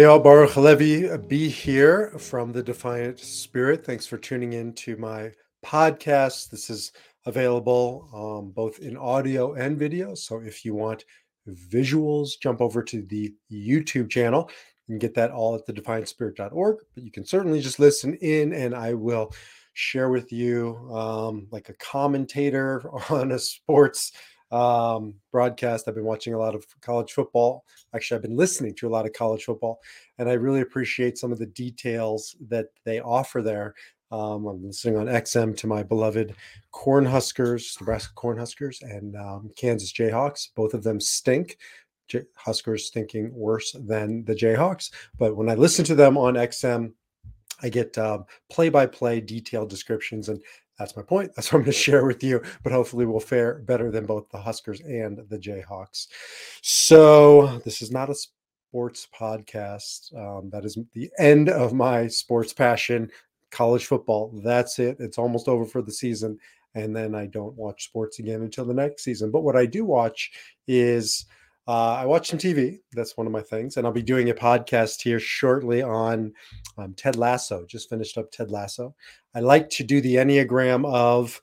Hey, all, Baruch Halevi, be here from the Defiant Spirit. Thanks for tuning in to my podcast. This is available um, both in audio and video. So if you want visuals, jump over to the YouTube channel and get that all at the defiantspirit.org. But you can certainly just listen in, and I will share with you um, like a commentator on a sports um, broadcast. I've been watching a lot of college football. Actually, I've been listening to a lot of college football, and I really appreciate some of the details that they offer there. Um, I'm listening on XM to my beloved Cornhuskers, Nebraska Cornhuskers, and um, Kansas Jayhawks. Both of them stink. J- Huskers stinking worse than the Jayhawks. But when I listen to them on XM, I get play by play detailed descriptions, and that's my point. That's what I'm going to share with you. But hopefully, we'll fare better than both the Huskers and the Jayhawks. So, this is not a sports podcast. Um, that is the end of my sports passion. College football. That's it. It's almost over for the season. And then I don't watch sports again until the next season. But what I do watch is uh, I watch some TV. That's one of my things. And I'll be doing a podcast here shortly on um, Ted Lasso. Just finished up Ted Lasso. I like to do the Enneagram of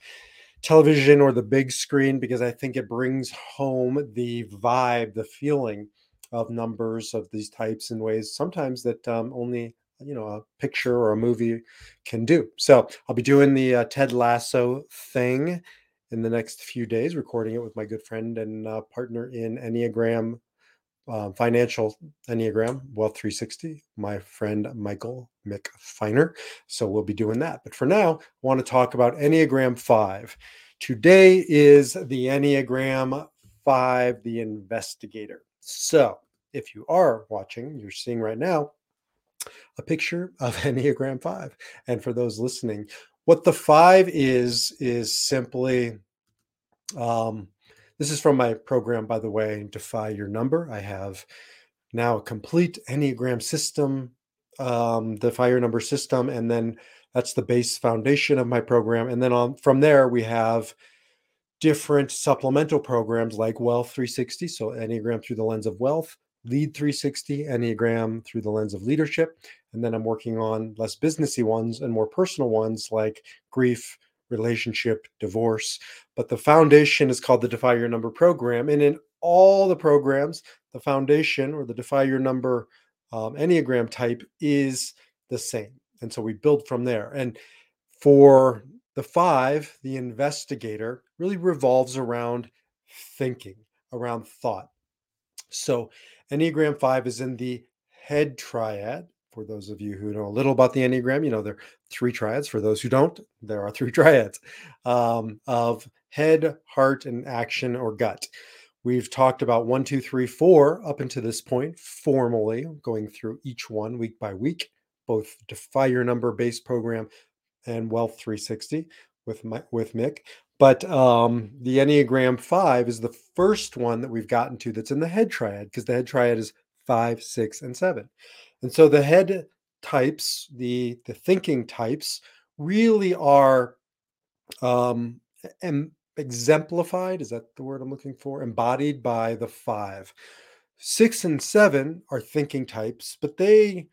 television or the big screen because I think it brings home the vibe, the feeling of numbers of these types in ways sometimes that um, only you know a picture or a movie can do. So I'll be doing the uh, Ted Lasso thing in the next few days, recording it with my good friend and uh, partner in Enneagram uh, Financial Enneagram Wealth 360, my friend Michael Mick Feiner. So we'll be doing that. But for now, I want to talk about Enneagram 5. Today is the Enneagram 5, the investigator. So if you are watching, you're seeing right now a picture of Enneagram 5. And for those listening, what the five is, is simply, um, this is from my program, by the way, Defy Your Number. I have now a complete Enneagram system, um, Your Number system, and then that's the base foundation of my program. And then on from there, we have different supplemental programs like Wealth 360, so Enneagram through the lens of wealth, Lead 360, Enneagram through the lens of leadership. And then I'm working on less businessy ones and more personal ones like grief, relationship, divorce. But the foundation is called the Defy Your Number program. And in all the programs, the foundation or the Defy Your Number um, Enneagram type is the same. And so we build from there. And for the five, the investigator really revolves around thinking, around thought. So Enneagram 5 is in the head triad. For those of you who know a little about the Enneagram, you know there are three triads. For those who don't, there are three triads um, of head, heart, and action or gut. We've talked about one, two, three, four up until this point, formally going through each one week by week, both Defy Your Number based program and Wealth 360 with my, with Mick. But um, the Enneagram 5 is the first one that we've gotten to that's in the head triad because the head triad is 5, 6, and 7. And so the head types, the, the thinking types, really are um, em- exemplified. Is that the word I'm looking for? Embodied by the 5. 6 and 7 are thinking types, but they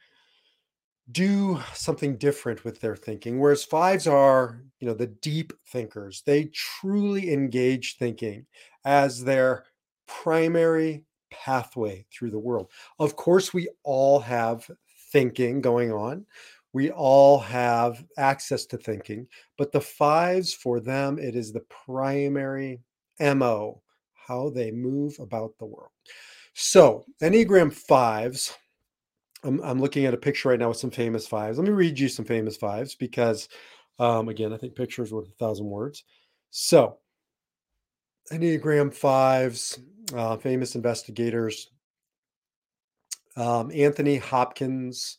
do something different with their thinking whereas fives are you know the deep thinkers. They truly engage thinking as their primary pathway through the world. Of course we all have thinking going on. We all have access to thinking but the fives for them it is the primary mo how they move about the world. So enneagram fives I'm, I'm looking at a picture right now with some famous fives. Let me read you some famous fives because Um, again, I think pictures worth a thousand words. So, Enneagram fives, uh, famous investigators, um, Anthony Hopkins,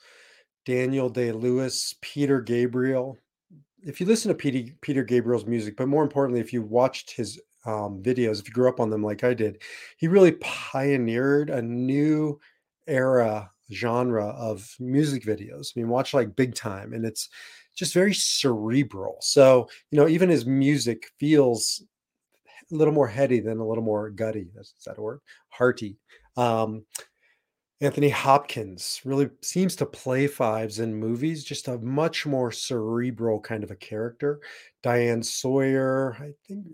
Daniel Day Lewis, Peter Gabriel. If you listen to Peter, Peter Gabriel's music, but more importantly, if you watched his um, videos, if you grew up on them like I did, he really pioneered a new era genre of music videos. I mean, watch like Big Time, and it's just very cerebral. So, you know, even his music feels a little more heady than a little more gutty. Is that word? Hearty. Um, Anthony Hopkins really seems to play fives in movies, just a much more cerebral kind of a character. Diane Sawyer, I think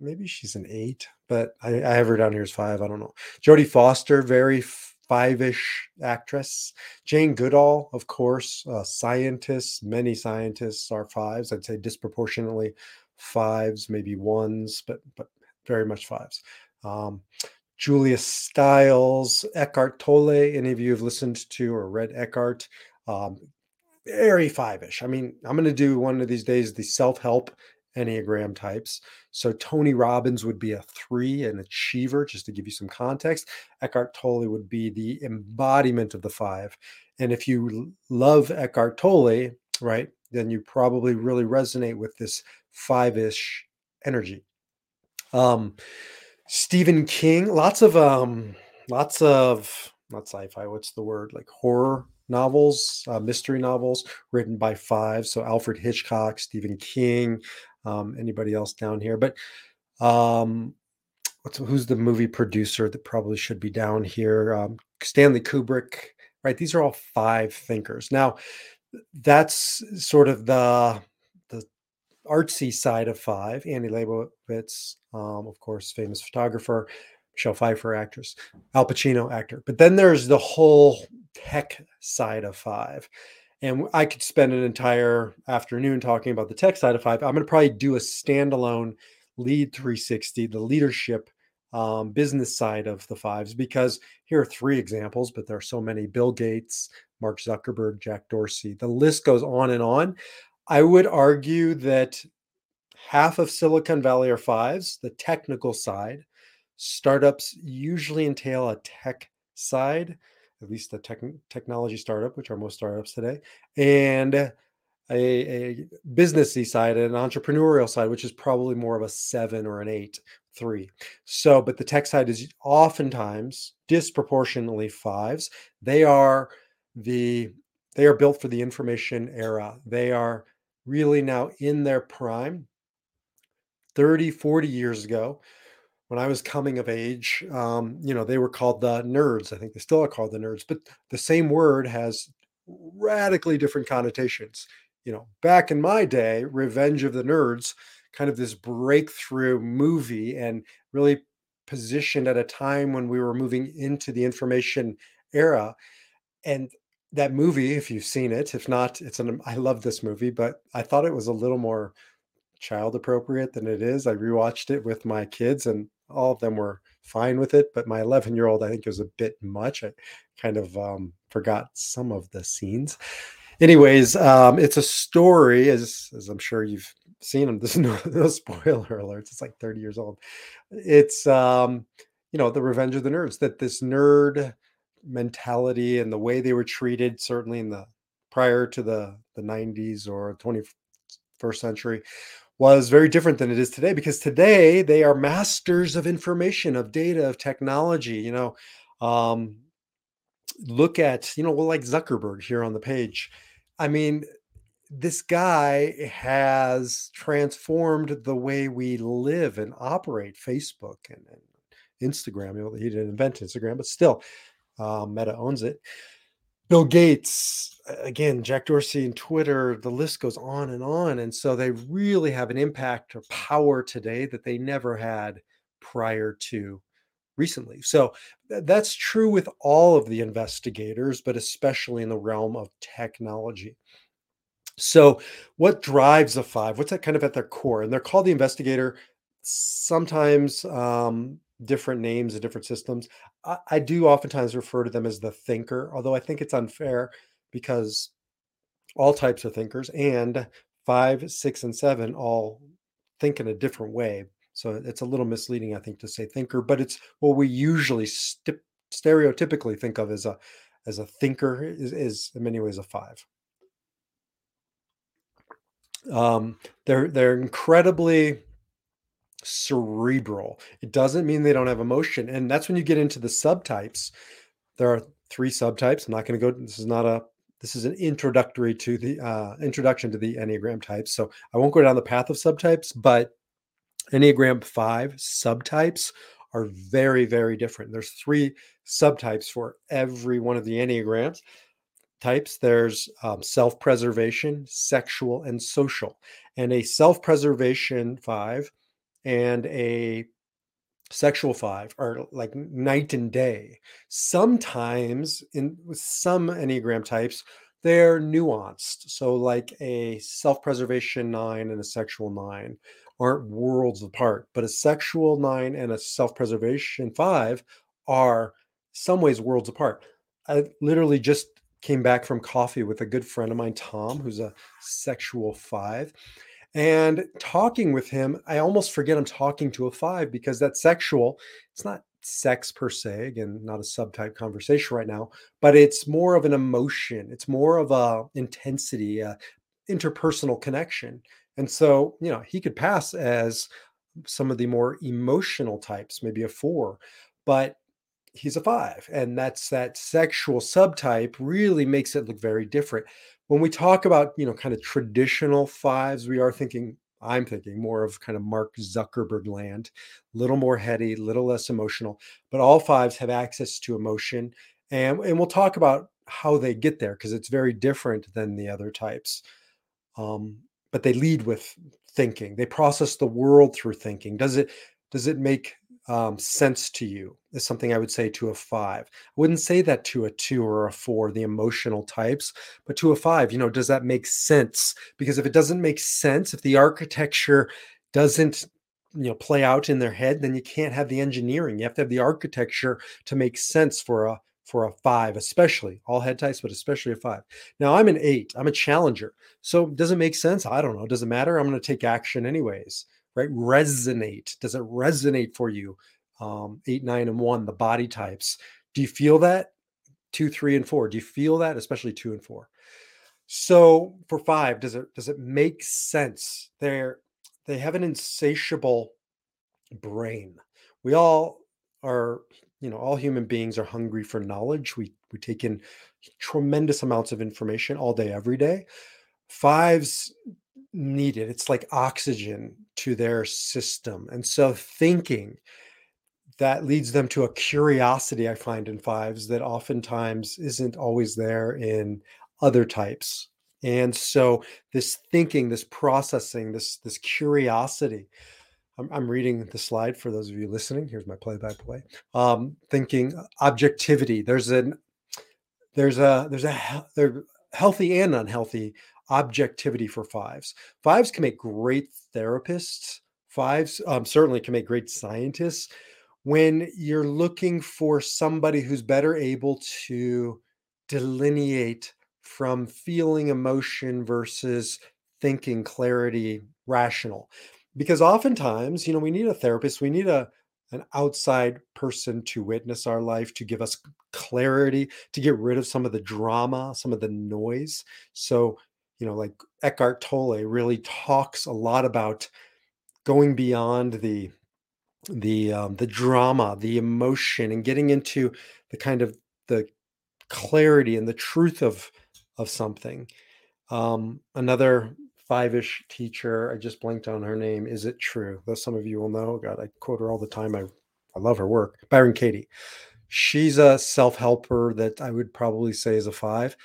maybe she's an eight, but I, I have her down here as five. I don't know. Jodie Foster, very five-ish actress. Jane Goodall, of course, uh, scientists. Many scientists are fives. I'd say disproportionately fives, maybe ones, but but very much fives. Um, Julia Stiles, Eckhart Tolle. Any of you have listened to or read Eckhart? Um, very five-ish. I mean, I'm going to do one of these days the self-help Enneagram types. So Tony Robbins would be a three, an achiever, just to give you some context. Eckhart Tolle would be the embodiment of the five. And if you love Eckhart Tolle, right, then you probably really resonate with this five-ish energy. Um, Stephen King, lots of um, lots of not sci-fi. What's the word? Like horror novels, uh, mystery novels written by five. So Alfred Hitchcock, Stephen King, um, anybody else down here. But um, who's the movie producer that probably should be down here? Um, Stanley Kubrick, right? These are all five thinkers. Now, that's sort of the the artsy side of five. Annie Leibovitz, um, of course, famous photographer. Michelle Pfeiffer, actress. Al Pacino, actor. But then there's the whole tech side of five. And I could spend an entire afternoon talking about the tech side of five. I'm going to probably do a standalone lead 360, the leadership um, business side of the fives, because here are three examples, but there are so many Bill Gates, Mark Zuckerberg, Jack Dorsey. The list goes on and on. I would argue that half of Silicon Valley are fives, the technical side. Startups usually entail a tech side at least a tech, technology startup, which are most startups today, and a, a businessy side and an entrepreneurial side, which is probably more of a seven or an eight, three. So, but the tech side is oftentimes disproportionately fives. They are the they are built for the information era. They are really now in their prime. 30, 40 years ago, when I was coming of age, um, you know, they were called the nerds. I think they still are called the nerds, but the same word has radically different connotations. You know, back in my day, Revenge of the Nerds, kind of this breakthrough movie and really positioned at a time when we were moving into the information era. And that movie, if you've seen it, if not, it's an I love this movie, but I thought it was a little more child appropriate than it is. I rewatched it with my kids and all of them were fine with it, but my 11 year old, I think, was a bit much. I kind of um, forgot some of the scenes. Anyways, um, it's a story, as as I'm sure you've seen them. There's no, no spoiler alerts. It's like 30 years old. It's um, you know, the Revenge of the Nerds. That this nerd mentality and the way they were treated, certainly in the prior to the the 90s or 21st century, was very different than it is today because today they are masters of information of data of technology you know um, look at you know well like zuckerberg here on the page. I mean this guy has transformed the way we live and operate facebook and, and instagram. You know, he didn't invent instagram but still uh, meta owns it Bill Gates, again, Jack Dorsey and Twitter, the list goes on and on. And so they really have an impact or power today that they never had prior to recently. So that's true with all of the investigators, but especially in the realm of technology. So, what drives a five? What's that kind of at their core? And they're called the investigator. Sometimes um, different names and different systems. I, I do oftentimes refer to them as the thinker, although I think it's unfair because all types of thinkers and five, six, and seven all think in a different way. So it's a little misleading, I think, to say thinker, but it's what we usually st- stereotypically think of as a as a thinker is, is in many ways a five. Um, they're they're incredibly cerebral. It doesn't mean they don't have emotion, and that's when you get into the subtypes. There are three subtypes. I'm not going to go. This is not a. This is an introductory to the uh, introduction to the Enneagram types. So I won't go down the path of subtypes, but Enneagram five subtypes are very very different. There's three subtypes for every one of the Enneagrams types there's um, self preservation, sexual, and social. And a self preservation five and a sexual five are like night and day. Sometimes, in with some Enneagram types, they're nuanced. So, like a self preservation nine and a sexual nine aren't worlds apart, but a sexual nine and a self preservation five are some ways worlds apart. I literally just came back from coffee with a good friend of mine, Tom, who's a sexual five. And talking with him, I almost forget I'm talking to a five because that sexual, it's not sex per se, again, not a subtype conversation right now, but it's more of an emotion. It's more of a intensity, a interpersonal connection. And so, you know, he could pass as some of the more emotional types, maybe a four, but he's a five. And that's that sexual subtype really makes it look very different. When we talk about, you know, kind of traditional fives, we are thinking, I'm thinking more of kind of Mark Zuckerberg land, a little more heady, a little less emotional, but all fives have access to emotion. And, and we'll talk about how they get there because it's very different than the other types. Um, but they lead with thinking. They process the world through thinking. Does it does it make um, sense to you is something I would say to a five. I wouldn't say that to a two or a four, the emotional types, but to a five, you know, does that make sense? Because if it doesn't make sense, if the architecture doesn't you know play out in their head then you can't have the engineering. You have to have the architecture to make sense for a for a five especially all head types but especially a five. Now i'm an eight i'm a challenger so does it make sense? I don't know does it matter? I'm going to take action anyways right? Resonate. Does it resonate for you? Um, eight, nine, and one, the body types. Do you feel that? Two, three, and four. Do you feel that? Especially two and four. So for five, does it does it make sense? They're they have an insatiable brain. We all are, you know, all human beings are hungry for knowledge. We we take in tremendous amounts of information all day, every day. Fives needed. It's like oxygen to their system. And so thinking that leads them to a curiosity I find in fives that oftentimes isn't always there in other types. And so this thinking, this processing, this this curiosity. I'm, I'm reading the slide for those of you listening. Here's my play-by-play. Um, thinking objectivity. There's an there's a there's a there healthy and unhealthy objectivity for fives. Fives can make great therapists. Fives um, certainly can make great scientists when you're looking for somebody who's better able to delineate from feeling emotion versus thinking clarity rational because oftentimes you know we need a therapist we need a an outside person to witness our life to give us clarity to get rid of some of the drama some of the noise so you know, like Eckhart Tolle really talks a lot about going beyond the the um, the drama, the emotion, and getting into the kind of the clarity and the truth of of something. Um, another five-ish teacher, I just blanked on her name. Is it true? Though some of you will know. God, I quote her all the time. I I love her work. Byron Katie. She's a self-helper that I would probably say is a five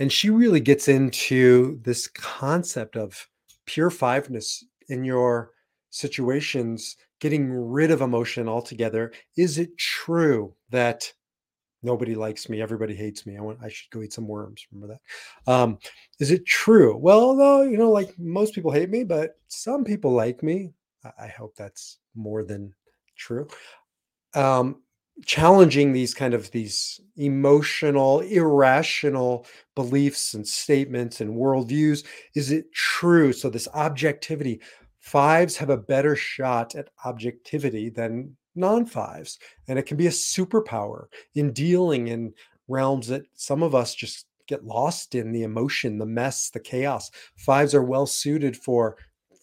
and she really gets into this concept of pure fiveness in your situations, getting rid of emotion altogether. Is it true that nobody likes me, everybody hates me? I want I should go eat some worms. Remember that? Um, is it true? Well, no, you know, like most people hate me, but some people like me. I, I hope that's more than true. Um, challenging these kind of these emotional, irrational beliefs and statements and worldviews. Is it true? So this objectivity, fives have a better shot at objectivity than non-fives, and it can be a superpower in dealing in realms that some of us just get lost in the emotion, the mess, the chaos. Fives are well suited for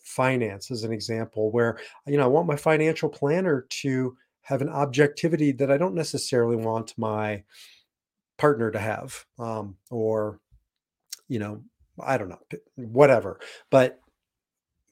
finance, as an example, where you know I want my financial planner to have an objectivity that I don't necessarily want my partner to have, um, or you know, I don't know, whatever. But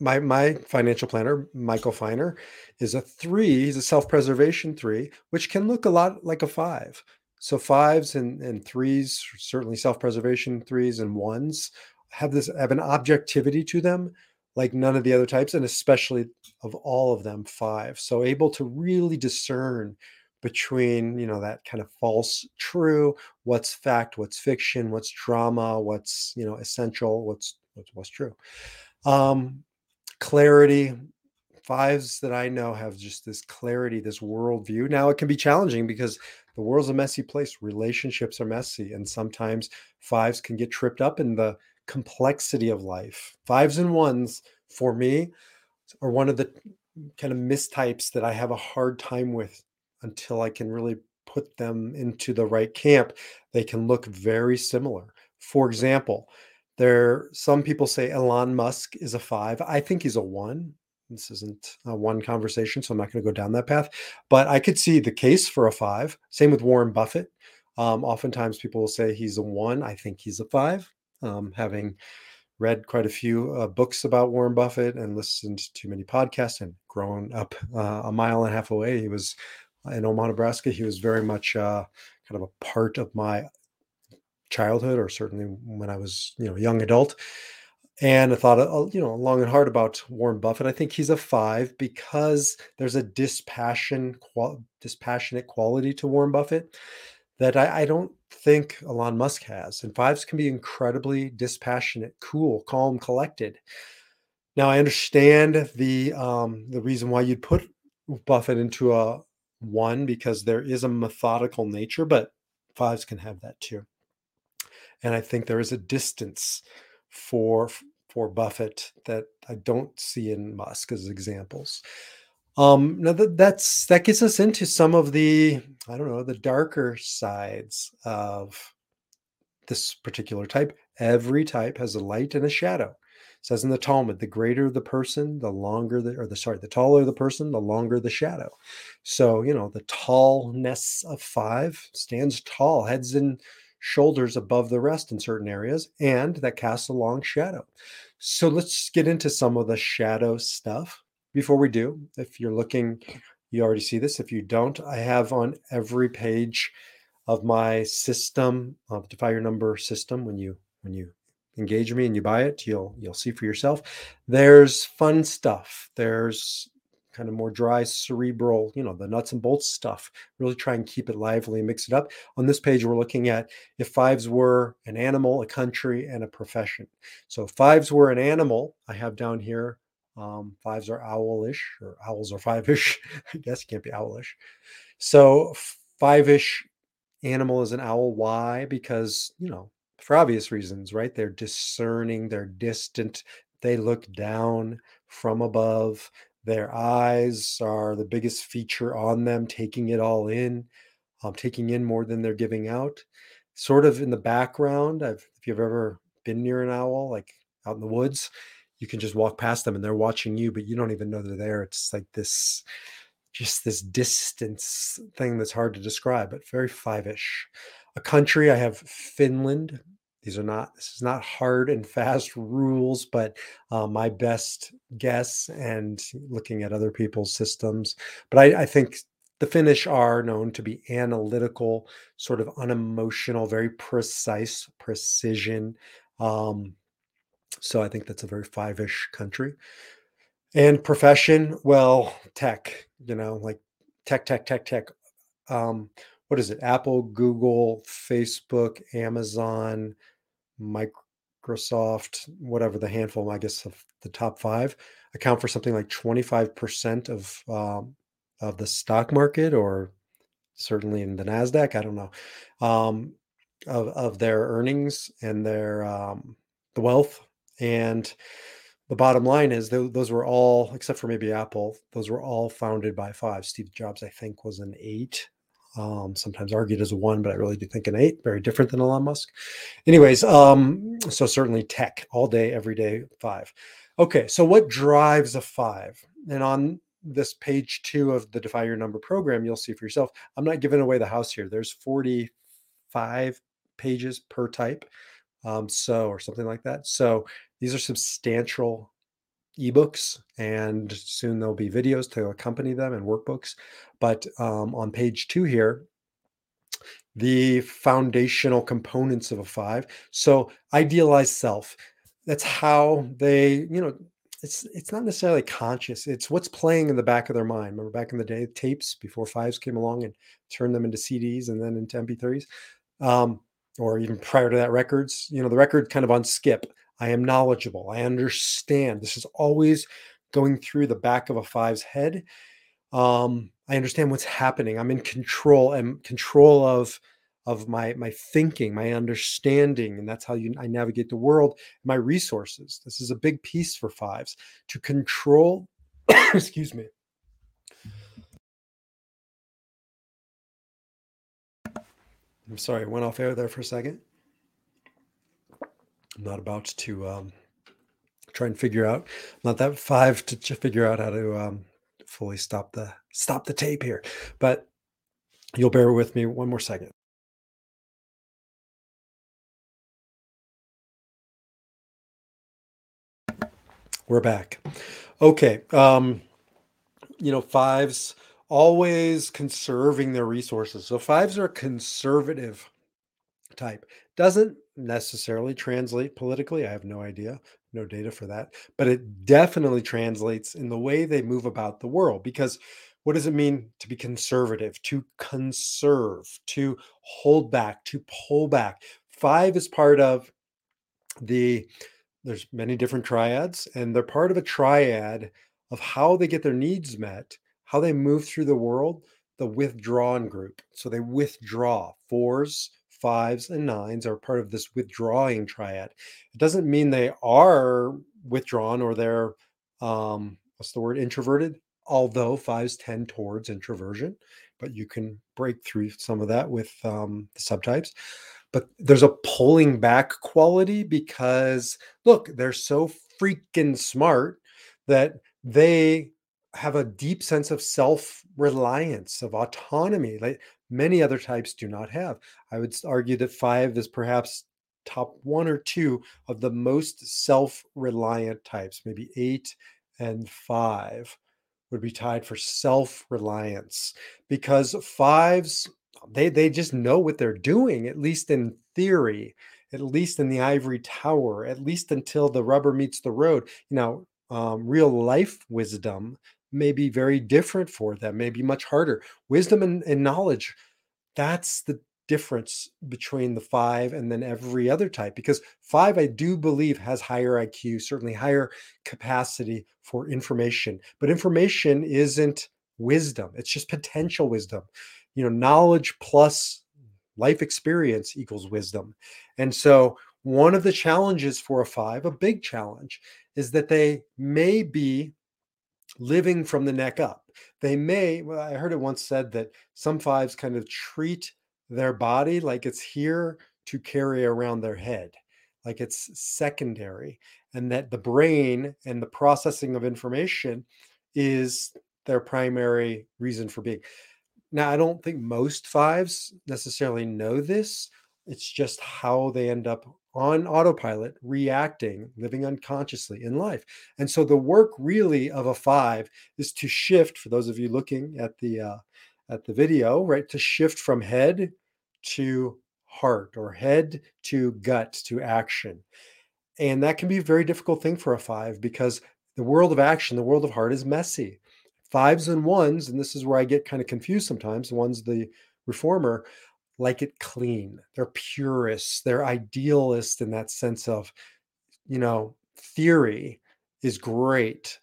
my my financial planner, Michael Feiner, is a three. He's a self-preservation three, which can look a lot like a five. So fives and, and threes, certainly self-preservation threes and ones, have this have an objectivity to them like none of the other types, and especially of all of them, five. So able to really discern between you know that kind of false true what's fact what's fiction what's drama what's you know essential what's what's, what's true um clarity fives that i know have just this clarity this worldview now it can be challenging because the world's a messy place relationships are messy and sometimes fives can get tripped up in the complexity of life. Fives and ones for me are one of the kind of mistypes that I have a hard time with until I can really put them into the right camp. They can look very similar. For example, there some people say Elon Musk is a five. I think he's a one. This isn't a one conversation, so I'm not going to go down that path. But I could see the case for a five. Same with Warren Buffett. Um, oftentimes people will say he's a one. I think he's a five um, having read quite a few uh, books about Warren Buffett and listened to many podcasts and grown up uh, a mile and a half away. He was in Omaha, Nebraska. He was very much uh, kind of a part of my childhood, or certainly when I was, you know, a young adult. And I thought, uh, you know, long and hard about Warren Buffett. I think he's a five because there's a dispassion, qual- dispassionate quality to Warren Buffett that I, I don't think Elon Musk has. And fives can be incredibly dispassionate, cool, calm, collected. Now I understand the um, the reason why you'd put Buffett into a one because there is a methodical nature, but fives can have that too. And I think there is a distance for for Buffett that I don't see in Musk as examples. Um, now that that's that gets us into some of the I don't know the darker sides of this particular type. Every type has a light and a shadow. It says in the Talmud, the greater the person, the longer the or the sorry, the taller the person, the longer the shadow. So you know the tallness of five stands tall, heads and shoulders above the rest in certain areas, and that casts a long shadow. So let's get into some of the shadow stuff before we do, if you're looking, you already see this. If you don't, I have on every page of my system, uh, defy your number system, when you when you engage me and you buy it, you'll you'll see for yourself. There's fun stuff. There's kind of more dry cerebral, you know, the nuts and bolts stuff. Really try and keep it lively and mix it up. On this page, we're looking at if fives were an animal, a country, and a profession. So fives were an animal, I have down here um, fives are owlish, or owls are five-ish. I guess can't be owlish. So five-ish animal is an owl. Why? Because you know, for obvious reasons, right? They're discerning. They're distant. They look down from above. Their eyes are the biggest feature on them, taking it all in, um, taking in more than they're giving out. Sort of in the background. I've, if you've ever been near an owl, like out in the woods, you can just walk past them and they're watching you, but you don't even know they're there. It's like this, just this distance thing that's hard to describe, but very five-ish. A country, I have Finland. These are not, this is not hard and fast rules, but uh, my best guess and looking at other people's systems. But I, I think the Finnish are known to be analytical, sort of unemotional, very precise, precision. Um, so I think that's a very five-ish country. And profession, well, tech, you know, like tech, tech, tech, tech. Um, what is it? Apple, Google, Facebook, Amazon, Microsoft, whatever the handful, I guess, of the top five account for something like 25% of um, of the stock market or certainly in the Nasdaq. I don't know um, of of their earnings and their um, the wealth and the bottom line is th- those were all except for maybe apple those were all founded by five. Steve jobs i think was an eight um, sometimes argued as a one but i really do think an eight very different than elon musk. Anyways um, so certainly tech all day every day five. Okay so what drives a five? And on this page two of the defy your number program you'll see for yourself i'm not giving away the house here. There's 45 pages per type um, so or something like that. So these are substantial ebooks, and soon there'll be videos to accompany them and workbooks. But um, on page two here, the foundational components of a five. So idealized self. That's how they, you know, it's it's not necessarily conscious. It's what's playing in the back of their mind. Remember back in the day, tapes before fives came along and turned them into CDs and then into MP3s, um, or even prior to that, records. You know, the record kind of on skip. I am knowledgeable. I understand. This is always going through the back of a five's head. Um, I understand what's happening. I'm in control. I'm control of of my my thinking, my understanding, and that's how you I navigate the world. My resources. This is a big piece for fives to control. excuse me. I'm sorry, I went off air there for a second. I'm not about to um, try and figure out. not that five to, to figure out how to um, fully stop the stop the tape here, but you'll bear with me one more second. We're back. Okay. Um, you know, fives always conserving their resources. So fives are conservative type. Doesn't necessarily translate politically. I have no idea, no data for that, but it definitely translates in the way they move about the world. Because what does it mean to be conservative, to conserve, to hold back, to pull back? Five is part of the, there's many different triads, and they're part of a triad of how they get their needs met, how they move through the world, the withdrawn group. So they withdraw. Fours fives, and nines are part of this withdrawing triad. It doesn't mean they are withdrawn or they're, um, what's the word, introverted, although fives tend towards introversion, but you can break through some of that with um, the subtypes. But there's a pulling back quality because, look, they're so freaking smart that they have a deep sense of self reliance, of autonomy. Like many other types do not have. I would argue that five is perhaps top one or two of the most self reliant types, maybe eight and five would be tied for self reliance because fives they they just know what they're doing at least in theory at least in the ivory tower at least until the rubber meets the road you know um, real life wisdom may be very different for them, may be much harder. Wisdom and, and knowledge, that's the difference between the five and then every other type because five i do believe has higher iq certainly higher capacity for information but information isn't wisdom it's just potential wisdom you know knowledge plus life experience equals wisdom and so one of the challenges for a five a big challenge is that they may be living from the neck up. They may, well, I heard it once said that some fives kind of treat their body like it's here to carry around their head, like it's secondary, and that the brain and the processing of information is their primary reason for being. Now, I don't think most fives necessarily know this. It's just how they end up on autopilot, reacting, living unconsciously in life. And so the work really of a five is to shift, for those of you looking at the uh, at the video, right, to shift from head to heart or head to gut to action. And that can be a very difficult thing for a five because the world of action, the world of heart is messy. Fives and ones, and this is where I get kind of confused sometimes. One's the reformer, like it clean. They're purists. They're idealists in that sense of, you know, theory is great.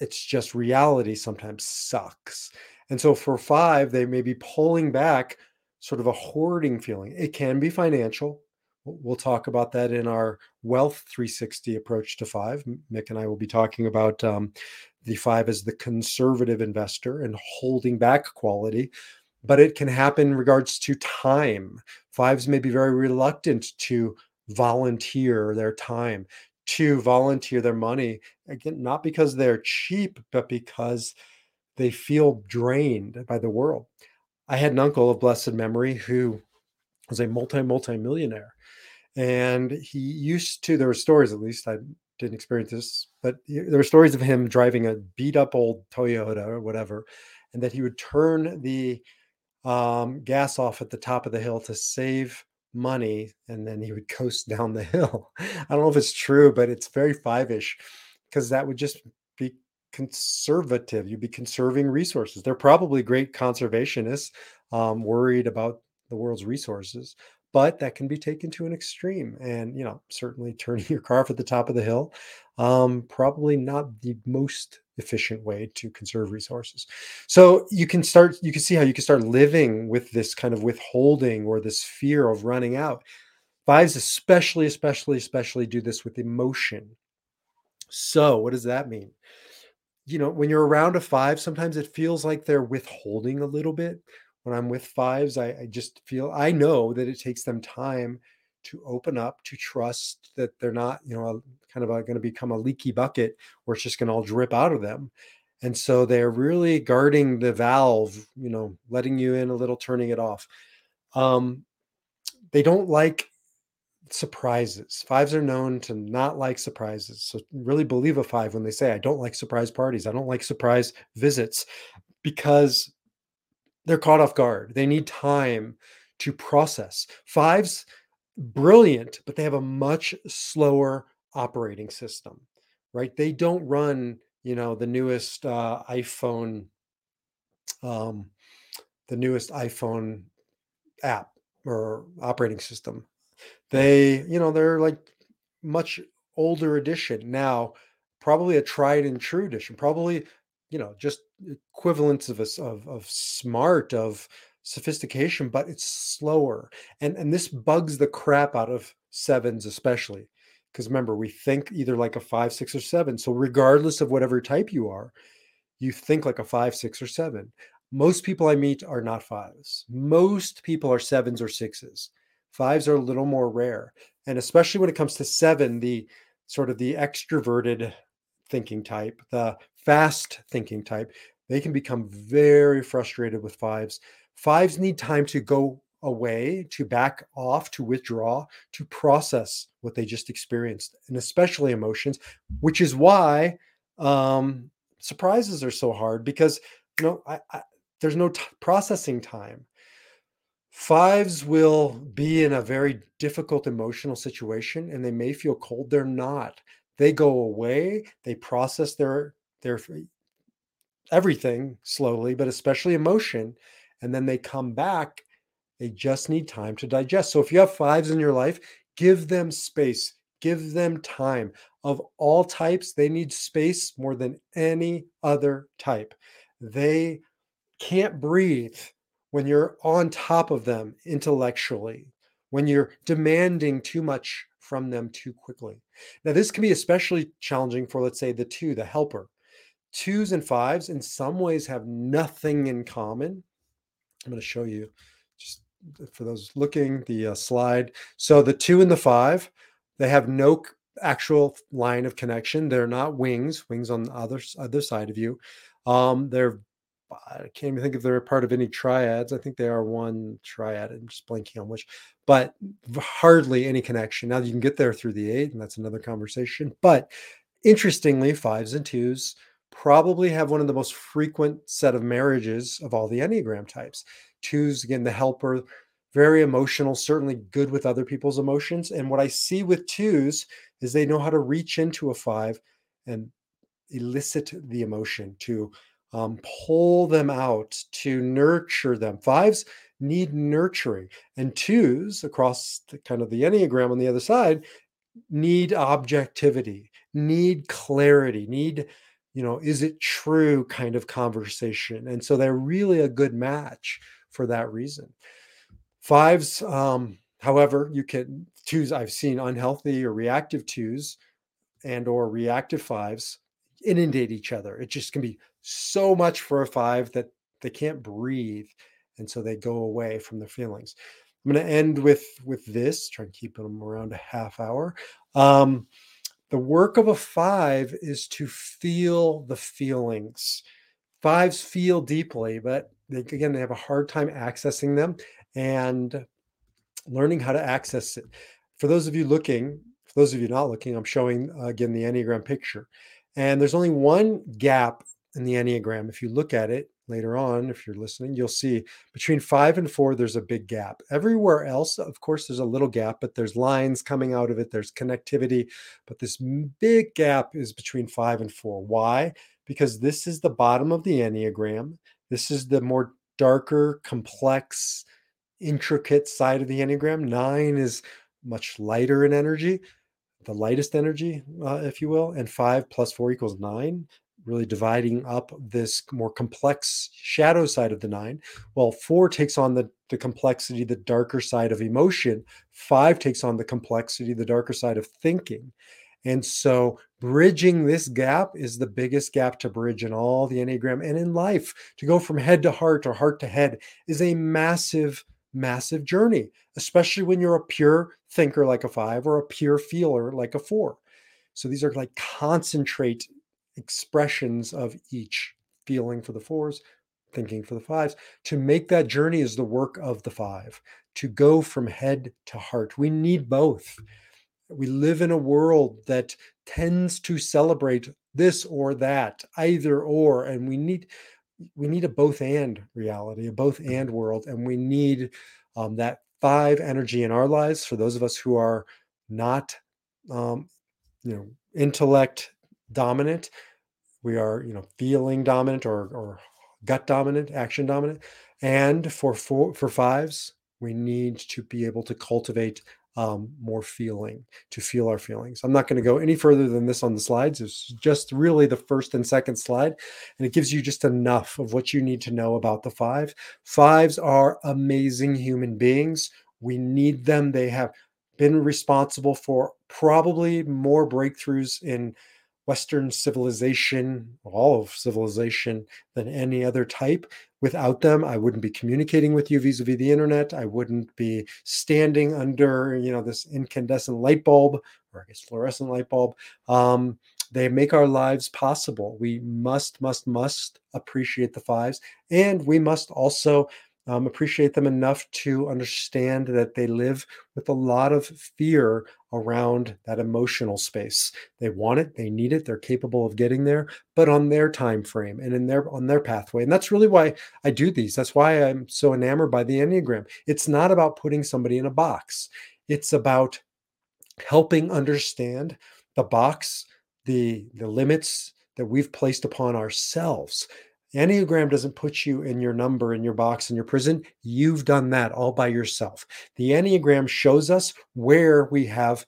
It's just reality sometimes sucks. And so for five, they may be pulling back sort of a hoarding feeling. It can be financial. We'll talk about that in our Wealth 360 approach to five. Mick and I will be talking about um, the five as the conservative investor and holding back quality. But it can happen in regards to time. Fives may be very reluctant to volunteer their time, to volunteer their money. Again, not because they're cheap, but because they feel drained by the world. I had an uncle of blessed memory who was a multi multi millionaire, and he used to. There were stories, at least I didn't experience this, but there were stories of him driving a beat up old Toyota or whatever, and that he would turn the um, gas off at the top of the hill to save money, and then he would coast down the hill. I don't know if it's true, but it's very five ish because that would just be conservative. You'd be conserving resources. They're probably great conservationists, um, worried about the world's resources, but that can be taken to an extreme. And you know, certainly turning your car off at the top of the hill, um, probably not the most efficient way to conserve resources. So you can start. You can see how you can start living with this kind of withholding or this fear of running out. Fives, especially, especially, especially, do this with emotion. So, what does that mean? you know, when you're around a five, sometimes it feels like they're withholding a little bit. When I'm with fives, I, I just feel I know that it takes them time to open up, to trust that they're not, you know, kind of going to become a leaky bucket where it's just going to all drip out of them. And so they're really guarding the valve, you know, letting you in a little, turning it off. Um, they don't like surprises. Fives are known to not like surprises. So really believe a five when they say, I don't like surprise parties. I don't like surprise visits because they're caught off guard. They need time to process. Fives, brilliant, but they have a much slower operating system, right? They don't run, you know, the newest uh, iPhone, um, the newest iPhone app or operating system they, you know, they're like much older edition now, probably a tried and true edition, probably, you know, just equivalents of of of smart of sophistication, but it's slower. And and this bugs the crap out of sevens, especially. Because remember, we think either like a five, six, or seven. So regardless of whatever type you are, you think like a five, six, or seven. Most people I meet are not fives. Most people are sevens or sixes. Fives are a little more rare. And especially when it comes to seven, the sort of the extroverted thinking type, the fast thinking type, they can become very frustrated with fives. Fives need time to go away, to back off, to withdraw, to process what they just experienced, and especially emotions, which is why um, surprises are so hard because you know I, I, there's no t- processing time. Fives will be in a very difficult emotional situation and they may feel cold. They're not. They go away, they process their their everything slowly, but especially emotion, and then they come back. They just need time to digest. So if you have fives in your life, give them space, give them time. Of all types, they need space more than any other type. They can't breathe when you're on top of them intellectually, when you're demanding too much from them too quickly. Now, this can be especially challenging for, let's say, the two, the helper. Twos and fives, in some ways, have nothing in common. I'm going to show you just for those looking the uh, slide. So the two and the five, they have no actual line of connection. They're not wings, wings on the other other side of you. Um, they're I can't even think if they're part of any triads. I think they are one triad. I'm just blanking on which, but hardly any connection. Now you can get there through the eight, and that's another conversation. But interestingly, fives and twos probably have one of the most frequent set of marriages of all the Enneagram types. Twos, again, the helper, very emotional, certainly good with other people's emotions. And what I see with twos is they know how to reach into a five and elicit the emotion to um, pull them out to nurture them. Fives need nurturing, and twos across the, kind of the Enneagram on the other side need objectivity, need clarity, need you know, is it true kind of conversation. And so they're really a good match for that reason. Fives, um, however, you can twos, I've seen unhealthy or reactive twos and or reactive fives inundate each other. It just can be so much for a five that they can't breathe. And so they go away from their feelings. I'm going to end with with this, try and keep them around a half hour. Um, the work of a five is to feel the feelings. Fives feel deeply, but they, again, they have a hard time accessing them and learning how to access it. For those of you looking, for those of you not looking, I'm showing uh, again the Enneagram picture. And there's only one gap in the Enneagram. If you look at it, later on, if you're listening, you'll see between five and four, there's a big gap. Everywhere else, of course, there's a little gap, but there's lines coming out of it, there's connectivity. But this big gap is between five and four. Why? Because this is the bottom of the Enneagram. This is the more darker, complex, intricate side of the Enneagram. Nine is much lighter in energy the lightest energy, uh, if you will, and five plus four equals nine really dividing up this more complex shadow side of the nine. Well, four takes on the, the complexity, the darker side of emotion. Five takes on the complexity, the darker side of thinking. And so, bridging this gap is the biggest gap to bridge in all the Enneagram and in life. To go from head to heart or heart to head is a massive, massive journey, especially when you're a pure thinker like a five or a pure feeler like a four. So, these are like concentrate expressions of each feeling for the fours, thinking for the fives. To make that journey is the work of the five, to go from head to heart. We need both. We live in a world that tends to celebrate this or that, either or, and we need we need a both and reality, a both and world, and we need um, that five energy in our lives for those of us who are not, um, you know, intellect dominant. We are, you know, feeling dominant or, or gut dominant, action dominant. And for four, for fives, we need to be able to cultivate um, more feeling, to feel our feelings. I'm not going to go any further than this on the slides. It's just really the first and second slide, and it gives you just enough of what you need to know about the five. Fives are amazing human beings. We need them. They have been responsible for probably more breakthroughs in Western civilization, all of civilization, than any other type. Without them, I wouldn't be communicating with you vis-a-vis the internet. I wouldn't be standing under, you know, this incandescent light bulb, or I guess fluorescent light bulb. Um, they make our lives possible. We must, must, must appreciate the fives, and we must also um, appreciate them enough to understand that they live with a lot of fear around that emotional space. They want it, they need it, they're capable of getting there, but on their time frame and in their on their pathway. And that's really why I do these. That's why I'm so enamored by the Enneagram. It's not about putting somebody in a box. It's about helping understand the box, the the limits that we've placed upon ourselves Enneagram doesn't put you in your number in your box in your prison. You've done that all by yourself. The Enneagram shows us where we have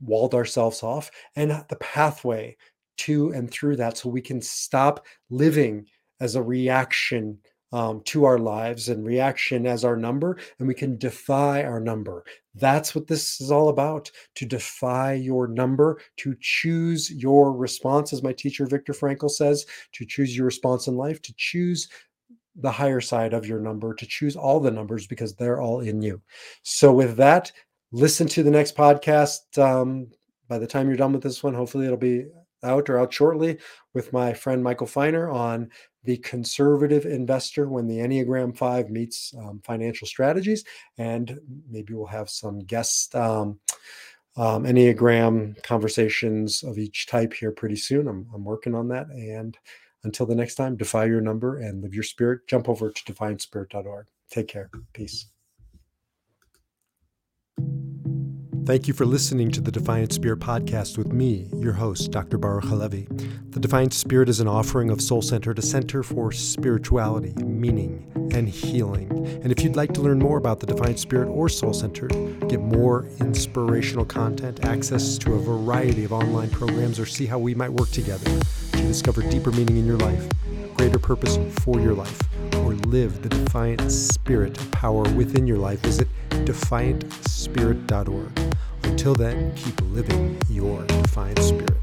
walled ourselves off and the pathway to and through that so we can stop living as a reaction um, to our lives and reaction as our number, and we can defy our number. That's what this is all about to defy your number, to choose your response, as my teacher Viktor Frankl says, to choose your response in life, to choose the higher side of your number, to choose all the numbers because they're all in you. So, with that, listen to the next podcast. Um, by the time you're done with this one, hopefully it'll be out or out shortly with my friend Michael Feiner on the conservative investor when the Enneagram 5 meets um, financial strategies. And maybe we'll have some guest um, um, Enneagram conversations of each type here pretty soon. I'm, I'm working on that. And until the next time, defy your number and live your spirit. Jump over to defiantspirit.org. Take care. Peace. Thank you for listening to the Defiant Spirit podcast with me, your host, Dr. Baruch Halevi. The Defiant Spirit is an offering of Soul Center a center for spirituality, meaning, and healing. And if you'd like to learn more about the Defiant Spirit or Soul Center, get more inspirational content, access to a variety of online programs, or see how we might work together to discover deeper meaning in your life, greater purpose for your life, or live the defiant spirit power within your life, visit defiantspirit.org. Until then, keep living your defiant spirit.